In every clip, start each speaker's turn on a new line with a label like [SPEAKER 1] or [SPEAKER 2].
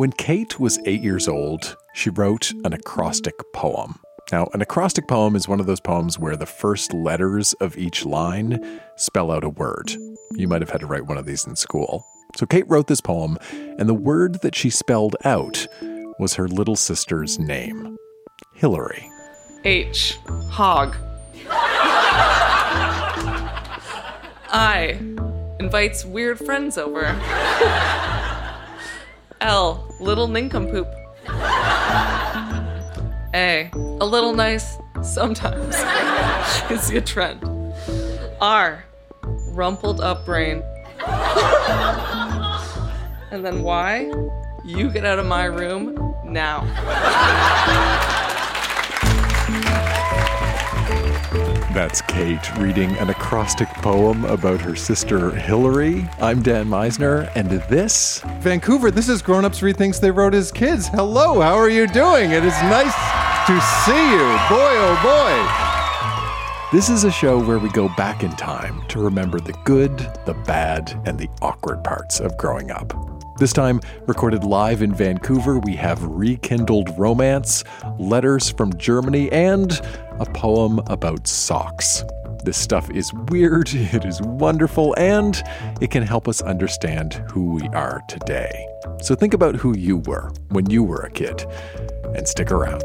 [SPEAKER 1] When Kate was eight years old, she wrote an acrostic poem. Now, an acrostic poem is one of those poems where the first letters of each line spell out a word. You might have had to write one of these in school. So Kate wrote this poem, and the word that she spelled out was her little sister's name Hillary.
[SPEAKER 2] H. Hog. I. Invites weird friends over. L. Little nincompoop. A. A little nice sometimes. you see a trend. R. Rumpled up brain. and then Y. You get out of my room now.
[SPEAKER 1] That's Kate reading an acrostic poem about her sister Hillary. I'm Dan Misener, and this
[SPEAKER 3] Vancouver, this is Grown Ups Read Things They Wrote as Kids. Hello, how are you doing? It is nice to see you. Boy, oh
[SPEAKER 1] boy. This is a show where we go back in time to remember the good, the bad, and the awkward parts of growing up. This time, recorded live in Vancouver, we have rekindled romance, letters from Germany, and a poem about socks. This stuff is weird, it is wonderful, and it can help us understand who we are today. So think about who you were when you were a kid, and stick around.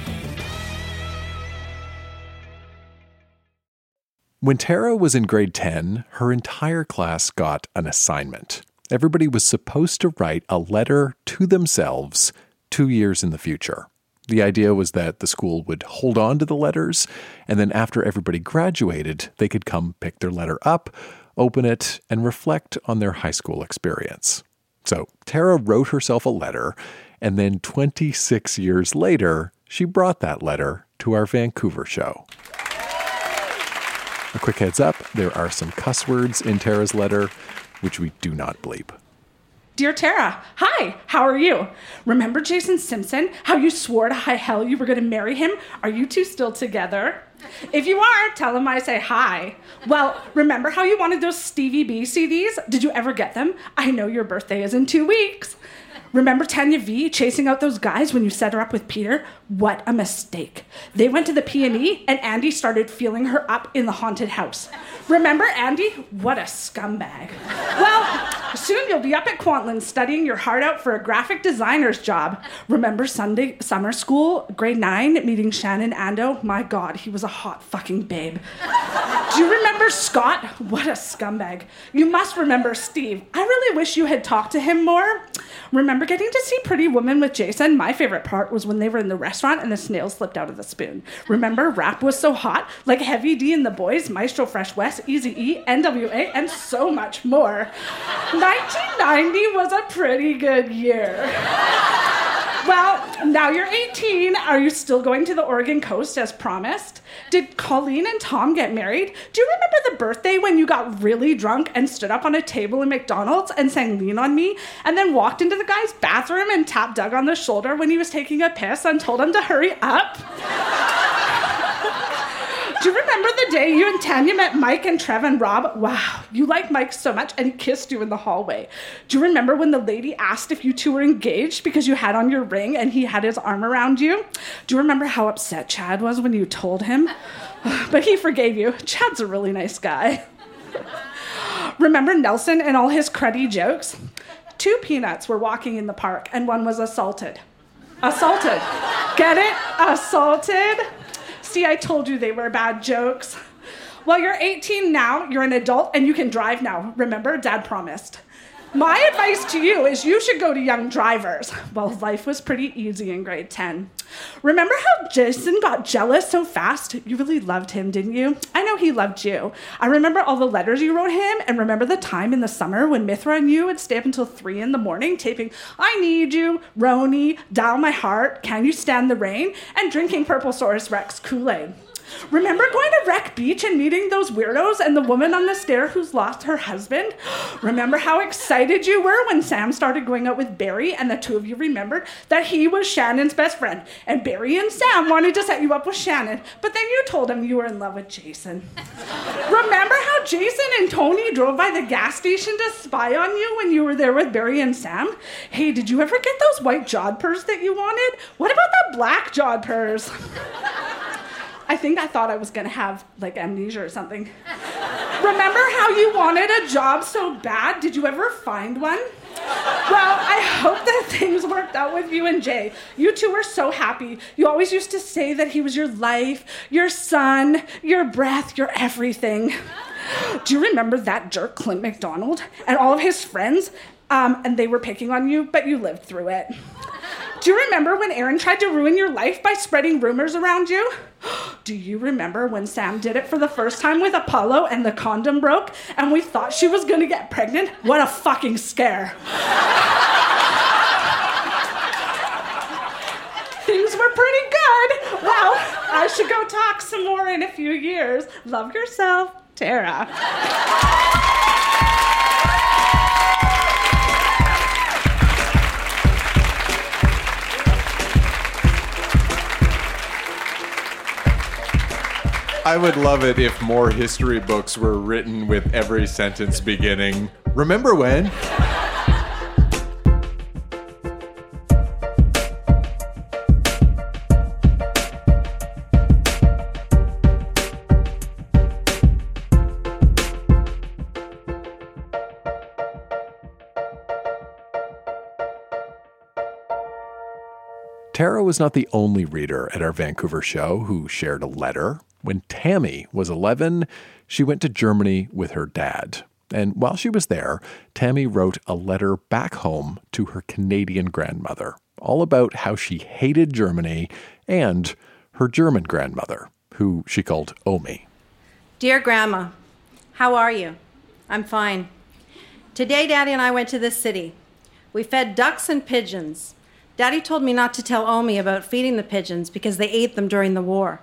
[SPEAKER 1] When Tara was in grade 10, her entire class got an assignment. Everybody was supposed to write a letter to themselves two years in the future. The idea was that the school would hold on to the letters, and then after everybody graduated, they could come pick their letter up, open it, and reflect on their high school experience. So Tara wrote herself a letter, and then 26 years later, she brought that letter to our Vancouver show. A quick heads up there are some cuss words in Tara's letter, which we do not bleep.
[SPEAKER 4] Dear Tara, hi, how are you? Remember Jason Simpson? How you swore to high hell you were going to marry him? Are you two still together? If you are, tell him I say hi. Well, remember how you wanted those Stevie B CDs? Did you ever get them? I know your birthday is in two weeks. Remember Tanya V chasing out those guys when you set her up with Peter? What a mistake. They went to the PNE and Andy started feeling her up in the haunted house. Remember Andy? What a scumbag. Well, soon you'll be up at Kwantlen studying your heart out for a graphic designer's job. Remember Sunday summer school, grade 9, meeting Shannon Ando? My god, he was a hot fucking babe. Do you remember Scott? What a scumbag. You must remember Steve. I really wish you had talked to him more. Remember getting to see Pretty Woman with Jason? My favorite part was when they were in the restaurant and the snail slipped out of the spoon. Remember, rap was so hot, like Heavy D and the Boys, Maestro Fresh Wes, Easy E, NWA, and so much more. 1990 was a pretty good year. Well, now you're 18. Are you still going to the Oregon coast as promised? Did Colleen and Tom get married? Do you remember the birthday when you got really drunk and stood up on a table in McDonald's and sang Lean on Me and then walked into the guy's bathroom and tapped Doug on the shoulder when he was taking a piss and told him to hurry up? Do you remember the day you and Tanya met Mike and Trev and Rob? Wow, you like Mike so much and he kissed you in the hallway. Do you remember when the lady asked if you two were engaged because you had on your ring and he had his arm around you? Do you remember how upset Chad was when you told him? But he forgave you. Chad's a really nice guy. remember Nelson and all his cruddy jokes? Two peanuts were walking in the park and one was assaulted. Assaulted. Get it? Assaulted? See, I told you they were bad jokes. Well, you're 18 now, you're an adult, and you can drive now. Remember, dad promised. My advice to you is you should go to Young Drivers. Well, life was pretty easy in grade 10. Remember how Jason got jealous so fast? You really loved him, didn't you? I know he loved you. I remember all the letters you wrote him, and remember the time in the summer when Mithra and you would stay up until 3 in the morning taping I Need You, Roni, Dial My Heart, Can You Stand the Rain, and drinking Purplesaurus Rex Kool Aid. Remember going to Wreck Beach and meeting those weirdos and the woman on the stair who's lost her husband? Remember how excited you were when Sam started going out with Barry and the two of you remembered that he was Shannon's best friend and Barry and Sam wanted to set you up with Shannon, but then you told him you were in love with Jason. Remember how Jason and Tony drove by the gas station to spy on you when you were there with Barry and Sam? Hey, did you ever get those white jodhpurs that you wanted? What about the black jodhpurs? I think I thought I was gonna have like amnesia or something. Remember how you wanted a job so bad? Did you ever find one? Well, I hope that things worked out with you and Jay. You two were so happy. You always used to say that he was your life, your sun, your breath, your everything. Do you remember that jerk Clint McDonald and all of his friends? Um, and they were picking on you, but you lived through it. Do you remember when Aaron tried to ruin your life by spreading rumors around you? Do you remember when Sam did it for the first time with Apollo and the condom broke and we thought she was gonna get pregnant? What a fucking scare. Things were pretty good. Well, I should go talk some more in a few years. Love yourself, Tara.
[SPEAKER 3] I would love it if more history books were written with every sentence beginning, Remember when?
[SPEAKER 1] Tara was not the only reader at our Vancouver show who shared a letter. When Tammy was 11, she went to Germany with her dad. And while she was there, Tammy wrote a letter back home to her Canadian grandmother, all about how she hated Germany and her German grandmother, who she called Omi.
[SPEAKER 5] Dear Grandma, how are you? I'm fine. Today, Daddy and I went to the city. We fed ducks and pigeons. Daddy told me not to tell Omi about feeding the pigeons because they ate them during the war.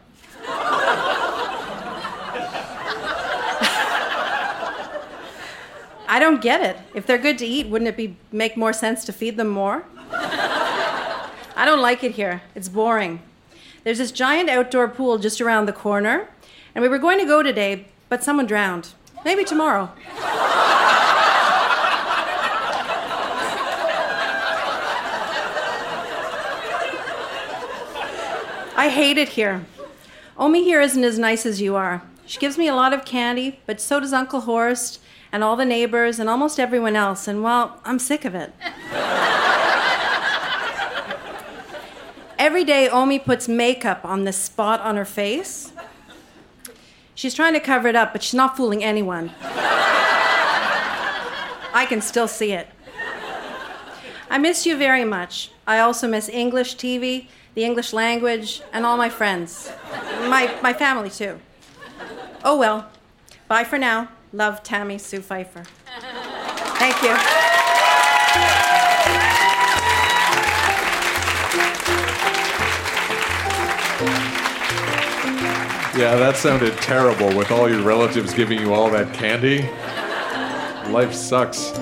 [SPEAKER 5] I don't get it. If they're good to eat, wouldn't it be make more sense to feed them more? I don't like it here. It's boring. There's this giant outdoor pool just around the corner, and we were going to go today, but someone drowned. Maybe tomorrow. I hate it here. Omi here isn't as nice as you are. She gives me a lot of candy, but so does Uncle Horst and all the neighbors and almost everyone else, and well, I'm sick of it. Every day, Omi puts makeup on this spot on her face. She's trying to cover it up, but she's not fooling anyone. I can still see it. I miss you very much. I also miss English TV, the English language, and all my friends. My, my family, too. Oh well. Bye for now. Love, Tammy Sue Pfeiffer. Thank you.
[SPEAKER 3] Yeah, that sounded terrible with all your relatives giving you all that candy. Life sucks.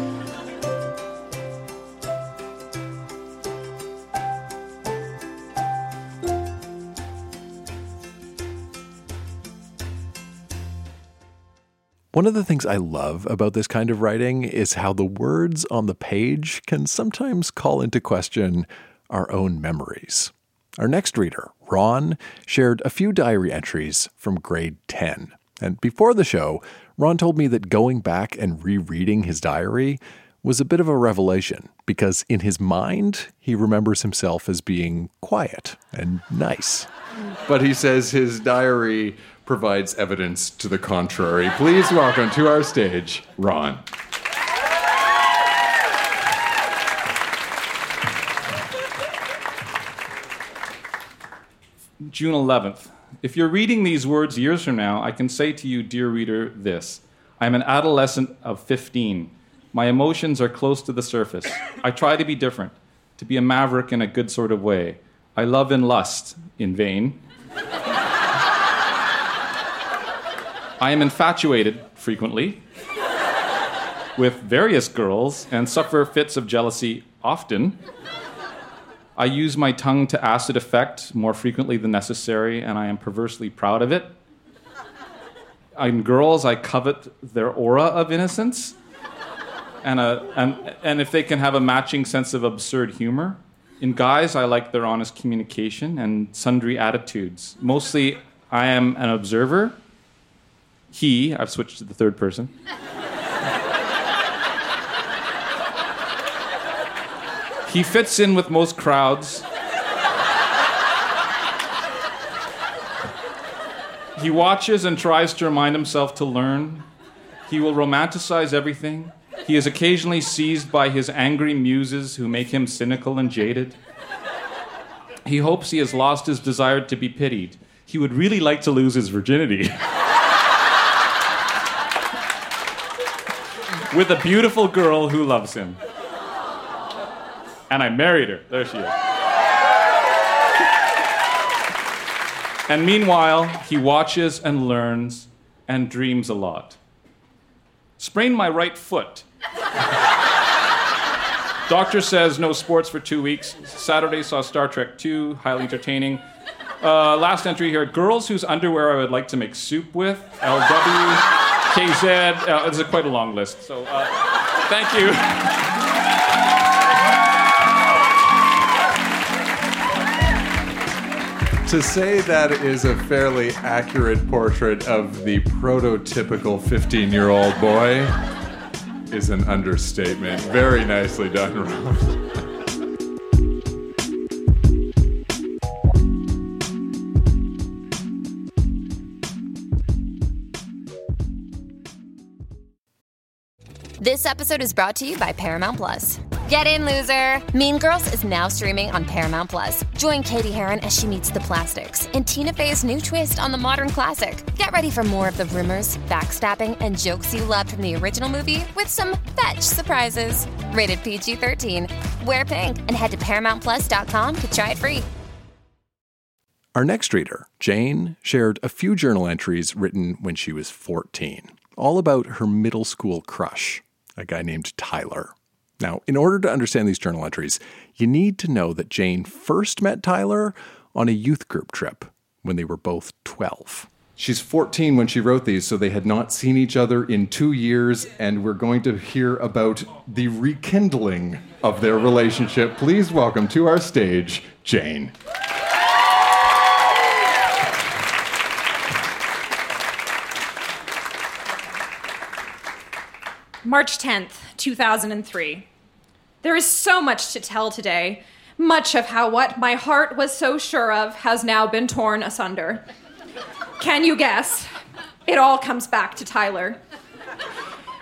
[SPEAKER 1] One of the things I love about this kind of writing is how the words on the page can sometimes call into question our own memories. Our next reader, Ron, shared a few diary entries from grade 10. And before the show, Ron told me that going back and rereading his diary was a bit of a revelation because in his mind, he remembers himself as being quiet and nice.
[SPEAKER 3] But he says his diary provides evidence to the contrary. Please welcome to our stage Ron.
[SPEAKER 6] June 11th. If you're reading these words years from now, I can say to you, dear reader, this I am an adolescent of 15. My emotions are close to the surface. I try to be different, to be a maverick in a good sort of way. I love and lust, in vain. I am infatuated frequently with various girls and suffer fits of jealousy often. I use my tongue to acid effect more frequently than necessary, and I am perversely proud of it. In girls, I covet their aura of innocence, and, a, and, and if they can have a matching sense of absurd humor. In guys, I like their honest communication and sundry attitudes. Mostly, I am an observer. He, I've switched to the third person. He fits in with most crowds. He watches and tries to remind himself to learn. He will romanticize everything. He is occasionally seized by his angry muses who make him cynical and jaded. He hopes he has lost his desire to be pitied. He would really like to lose his virginity. With a beautiful girl who loves him and I married her. There she is. and meanwhile, he watches and learns and dreams a lot. Sprained my right foot. Doctor says no sports for two weeks. Saturday saw Star Trek 2, highly entertaining. Uh, last entry here girls whose underwear I would like to make soup with. LW, KZ. Uh, it's a quite a long list. So uh, thank you.
[SPEAKER 3] to say that is a fairly accurate portrait of the prototypical 15 year old boy is an understatement. Very nicely done, Ron.
[SPEAKER 7] This episode is brought to you by Paramount Plus. Get in, loser! Mean Girls is now streaming on Paramount Plus. Join Cady Heron as she meets the plastics in Tina Fey's new twist on the modern classic. Get ready for more of the rumors, backstabbing, and jokes you loved from the original movie with some fetch surprises. Rated PG 13. Wear pink and head to ParamountPlus.com to try it free.
[SPEAKER 1] Our next reader, Jane, shared a few journal entries written when she was 14, all about her middle school crush, a guy named Tyler. Now, in order to understand these journal entries, you need to know that Jane first met Tyler on a youth group trip when they were both 12.
[SPEAKER 3] She's 14 when she wrote these, so they had not seen each other in two years, and we're going to hear about the rekindling of their relationship. Please welcome to our stage, Jane.
[SPEAKER 8] March 10th, 2003. There is so much to tell today, much of how what my heart was so sure of has now been torn asunder. Can you guess? It all comes back to Tyler.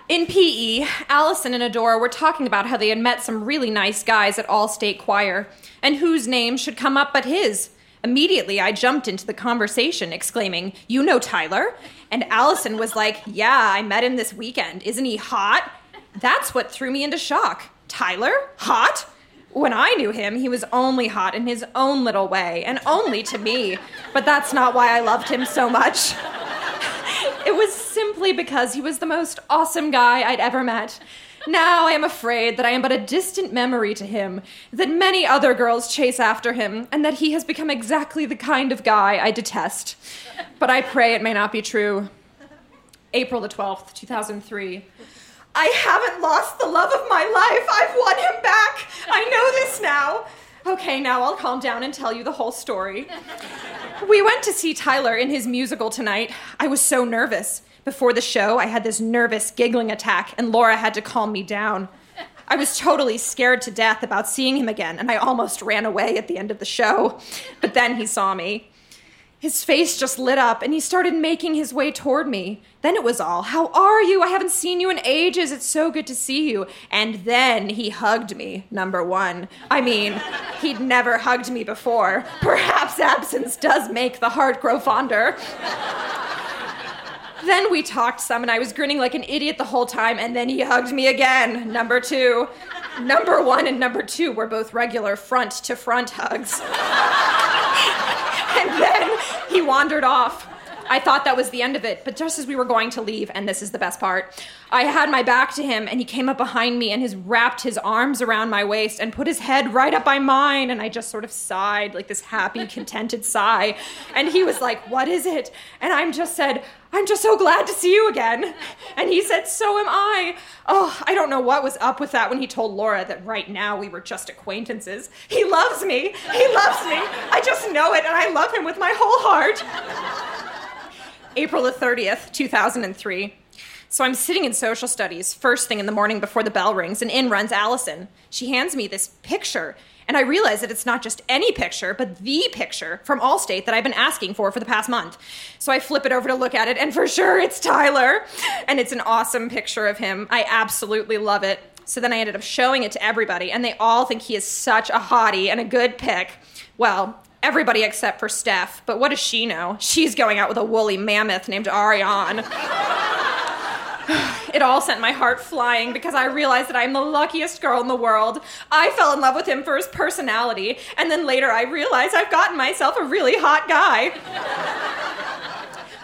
[SPEAKER 8] In PE, Allison and Adora were talking about how they had met some really nice guys at All State Choir, and whose name should come up but his. Immediately, I jumped into the conversation, exclaiming, You know Tyler? And Allison was like, Yeah, I met him this weekend. Isn't he hot? That's what threw me into shock. Tyler? Hot? When I knew him, he was only hot in his own little way, and only to me. But that's not why I loved him so much. It was simply because he was the most awesome guy I'd ever met. Now I am afraid that I am but a distant memory to him, that many other girls chase after him, and that he has become exactly the kind of guy I detest. But I pray it may not be true. April the 12th, 2003. I haven't lost the love of my life. I've won him back. I know this now. Okay, now I'll calm down and tell you the whole story. We went to see Tyler in his musical tonight. I was so nervous. Before the show, I had this nervous giggling attack, and Laura had to calm me down. I was totally scared to death about seeing him again, and I almost ran away at the end of the show. But then he saw me. His face just lit up and he started making his way toward me. Then it was all, How are you? I haven't seen you in ages. It's so good to see you. And then he hugged me, number one. I mean, he'd never hugged me before. Perhaps absence does make the heart grow fonder. Then we talked some and I was grinning like an idiot the whole time, and then he hugged me again, number two. Number one and number two were both regular front to front hugs. and then he wandered off. I thought that was the end of it, but just as we were going to leave, and this is the best part, I had my back to him and he came up behind me and has wrapped his arms around my waist and put his head right up by mine. And I just sort of sighed, like this happy, contented sigh. And he was like, What is it? And I just said, I'm just so glad to see you again. And he said, So am I. Oh, I don't know what was up with that when he told Laura that right now we were just acquaintances. He loves me. He loves me. I just know it, and I love him with my whole heart. April the 30th, 2003. So I'm sitting in social studies, first thing in the morning before the bell rings, and in runs Allison. She hands me this picture, and I realize that it's not just any picture, but the picture from Allstate that I've been asking for for the past month. So I flip it over to look at it, and for sure it's Tyler. And it's an awesome picture of him. I absolutely love it. So then I ended up showing it to everybody, and they all think he is such a hottie and a good pick. Well, everybody except for Steph, but what does she know? She's going out with a woolly mammoth named Ariane. it all sent my heart flying because I realized that I'm the luckiest girl in the world. I fell in love with him for his personality, and then later I realized I've gotten myself a really hot guy.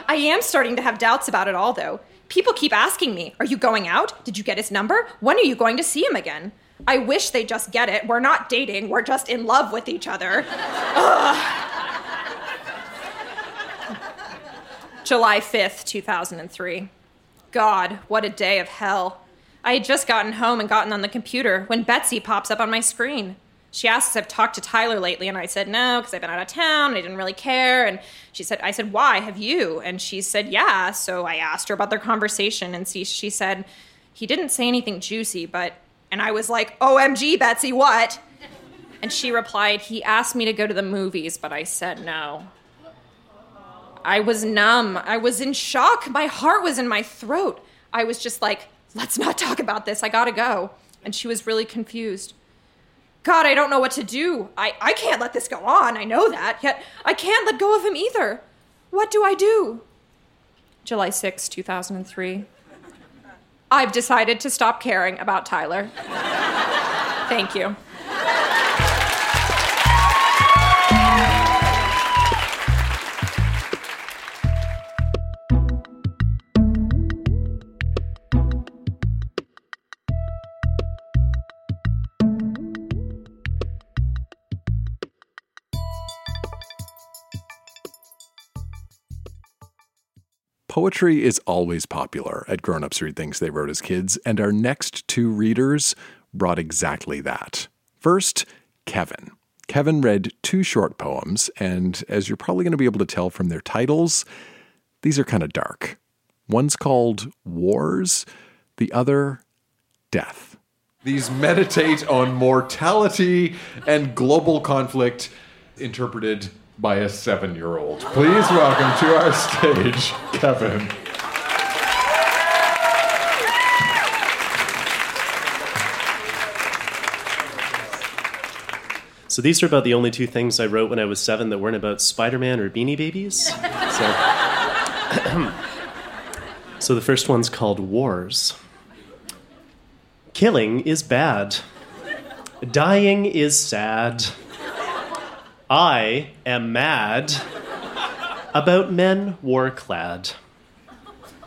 [SPEAKER 8] I am starting to have doubts about it all, though. People keep asking me, Are you going out? Did you get his number? When are you going to see him again? I wish they just get it. We're not dating, we're just in love with each other. July 5th, 2003. God, what a day of hell. I had just gotten home and gotten on the computer when Betsy pops up on my screen. She asks if I've talked to Tyler lately, and I said no, because I've been out of town and I didn't really care. And she said, I said, why? Have you? And she said, yeah. So I asked her about their conversation, and she, she said, he didn't say anything juicy, but. And I was like, OMG, Betsy, what? And she replied, he asked me to go to the movies, but I said no. I was numb. I was in shock. My heart was in my throat. I was just like, let's not talk about this. I gotta go. And she was really confused. God, I don't know what to do. I, I can't let this go on. I know that. Yet I can't let go of him either. What do I do? July 6, 2003. I've decided to stop caring about Tyler. Thank you.
[SPEAKER 1] Poetry is always popular at Grown Ups Read Things They Wrote as Kids, and our next two readers brought exactly that. First, Kevin. Kevin read two short poems, and as you're probably going to be able to tell from their titles, these are kind of dark. One's called Wars, the other, Death.
[SPEAKER 3] These meditate on mortality and global conflict interpreted by a seven year old. Please welcome to our stage, Kevin.
[SPEAKER 9] So these are about the only two things I wrote when I was seven that weren't about Spider Man or Beanie Babies. So, so the first one's called Wars. Killing is bad. Dying is sad. I am mad about men war clad.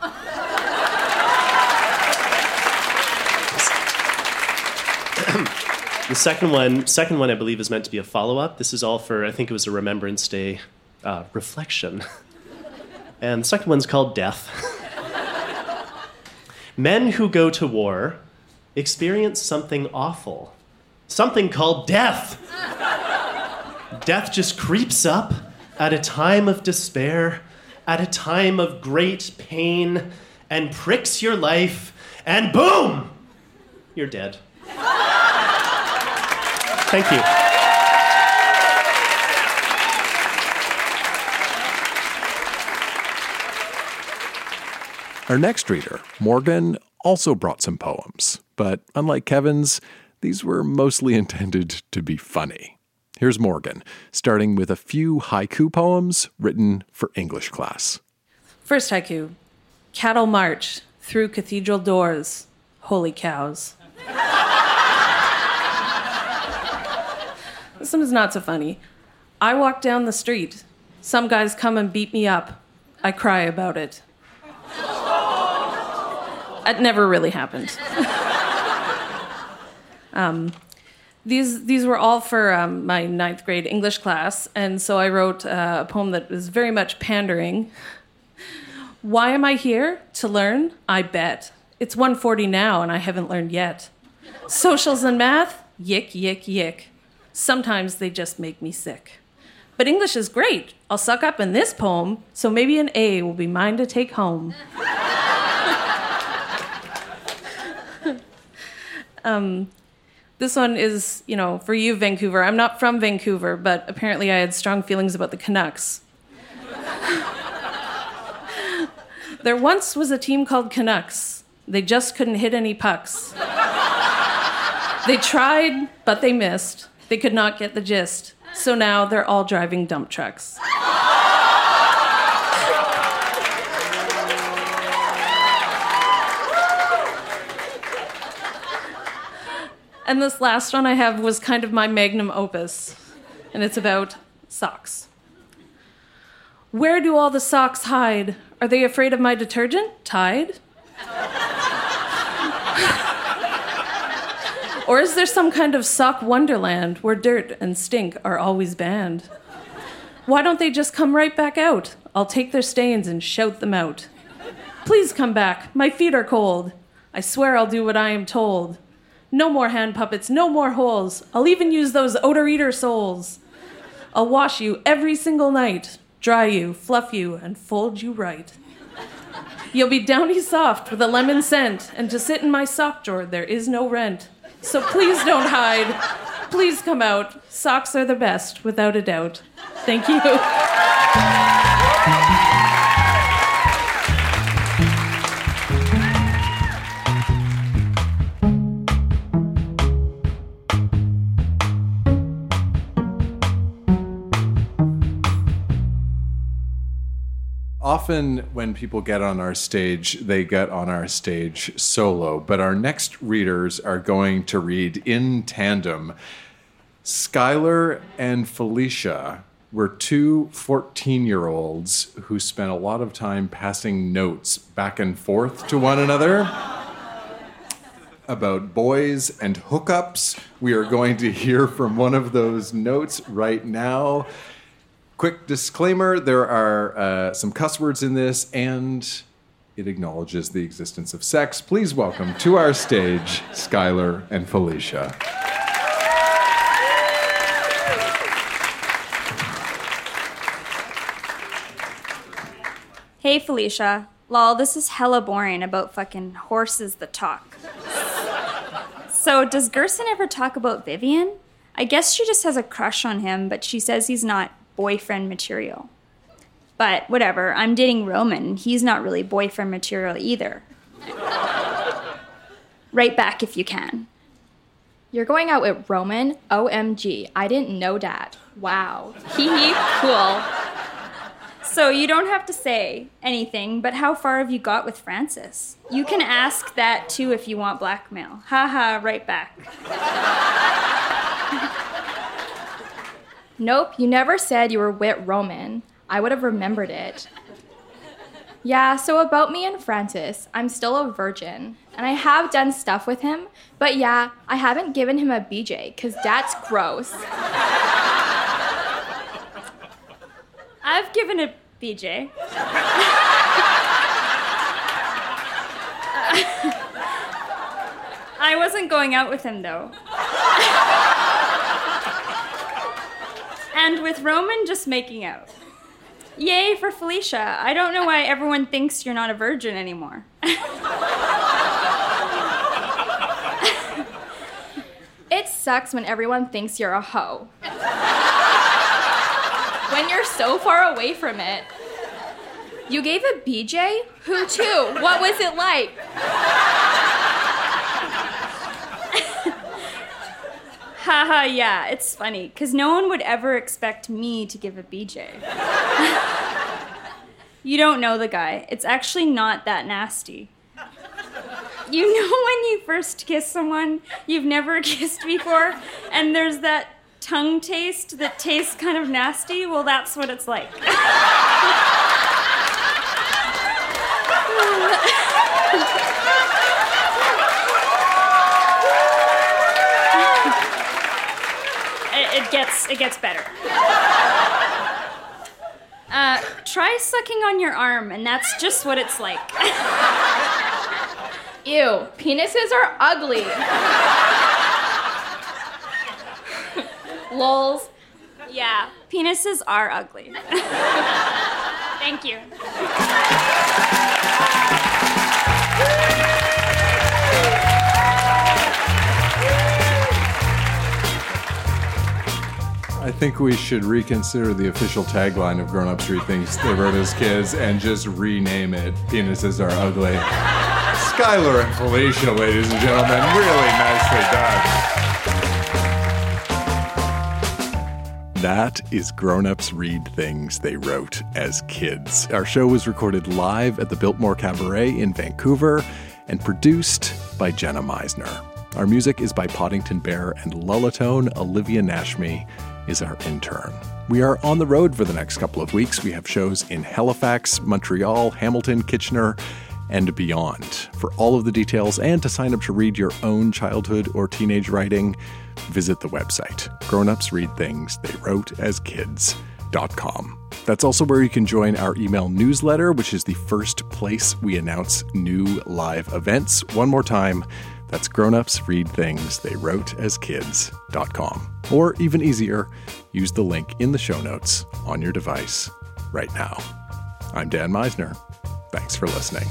[SPEAKER 9] the second one, second one, I believe, is meant to be a follow up. This is all for, I think it was a Remembrance Day uh, reflection. And the second one's called Death. Men who go to war experience something awful, something called death. Death just creeps up at a time of despair, at a time of great pain, and pricks your life, and boom! You're dead. Thank you.
[SPEAKER 10] Our next reader, Morgan, also brought some poems, but unlike Kevin's, these were mostly intended to be funny. Here's Morgan, starting with a few haiku poems written for English class.
[SPEAKER 11] First haiku Cattle march through cathedral doors. Holy cows. this one is not so funny. I walk down the street. Some guys come and beat me up. I cry about it. It never really happened. um, these these were all for um, my ninth grade English class, and so I wrote uh, a poem that was very much pandering. Why am I here to learn? I bet it's 1:40 now, and I haven't learned yet. Socials and math, yick yick yick. Sometimes they just make me sick. But English is great. I'll suck up in this poem, so maybe an A will be mine to take home. um, this one is, you know, for you, Vancouver. I'm not from Vancouver, but apparently I had strong feelings about the Canucks. there once was a team called Canucks. They just couldn't hit any pucks. they tried, but they missed. They could not get the gist. So now they're all driving dump trucks. And this last one I have was kind of my magnum opus, and it's about socks. Where do all the socks hide? Are they afraid of my detergent? Tide? or is there some kind of sock wonderland where dirt and stink are always banned? Why don't they just come right back out? I'll take their stains and shout them out. Please come back. My feet are cold. I swear I'll do what I am told. No more hand puppets, no more holes. I'll even use those odor eater soles. I'll wash you every single night, dry you, fluff you, and fold you right. You'll be downy soft with a lemon scent, and to sit in my sock drawer there is no rent. So please don't hide. Please come out. Socks are the best, without a doubt. Thank you.
[SPEAKER 1] Often, when people get on our stage, they get on our stage solo. But our next readers are going to read in tandem. Skylar and Felicia were two 14 year olds who spent a lot of time passing notes back and forth to one another about boys and hookups. We are going to hear from one of those notes right now. Quick disclaimer there are uh, some cuss words in this, and it acknowledges the existence of sex. Please welcome to our stage Skylar and Felicia.
[SPEAKER 12] Hey Felicia. Lol, this is hella boring about fucking horses that talk. so, does Gerson ever talk about Vivian? I guess she just has a crush on him, but she says he's not boyfriend material. But whatever, I'm dating Roman. He's not really boyfriend material either. right back if you can.
[SPEAKER 13] You're going out with Roman? OMG, I didn't know that. Wow. Hee hee, cool.
[SPEAKER 12] So you don't have to say anything, but how far have you got with Francis? You can ask that too if you want blackmail. Haha, right back.
[SPEAKER 13] Nope, you never said you were wit Roman. I would have remembered it. Yeah, so about me and Francis, I'm still a virgin, and I have done stuff with him, but yeah, I haven't given him a BJ, because that's gross.
[SPEAKER 12] I've given a BJ. I wasn't going out with him though. And with Roman just making out. Yay for Felicia. I don't know why everyone thinks you're not a virgin anymore.
[SPEAKER 13] it sucks when everyone thinks you're a hoe. when you're so far away from it.
[SPEAKER 12] You gave a BJ? Who to? What was it like? Haha, yeah, it's funny, because no one would ever expect me to give a BJ. you don't know the guy. It's actually not that nasty. You know when you first kiss someone you've never kissed before, and there's that tongue taste that tastes kind of nasty? Well, that's what it's like. it gets it gets better. Uh, try sucking on your arm, and that's just what it's like. Ew, penises are ugly. Lols.
[SPEAKER 14] Yeah, penises are ugly. Thank you.
[SPEAKER 15] I think we should reconsider the official tagline of Grown Ups Read Things They Wrote as Kids and just rename it Penises Are Ugly. Skylar and Felicia, ladies and gentlemen, really nicely done.
[SPEAKER 1] That is Grown Ups Read Things They Wrote as Kids. Our show was recorded live at the Biltmore Cabaret in Vancouver and produced by Jenna Misener. Our music is by Poddington Bear and Lullatone. Olivia Nashmi is our intern. We are on the road for the next couple of weeks. We have shows in Halifax, Montreal, Hamilton, Kitchener, and beyond. For all of the details and to sign up to read your own childhood or teenage writing, visit the website Grownups Read Things They Wrote as Kids.com. That's also where you can join our email newsletter, which is the first place we announce new live events. One more time, that's grownups read things they wrote as kids.com. Or even easier, use the link in the show notes on your device right now. I'm Dan Misener. Thanks for listening.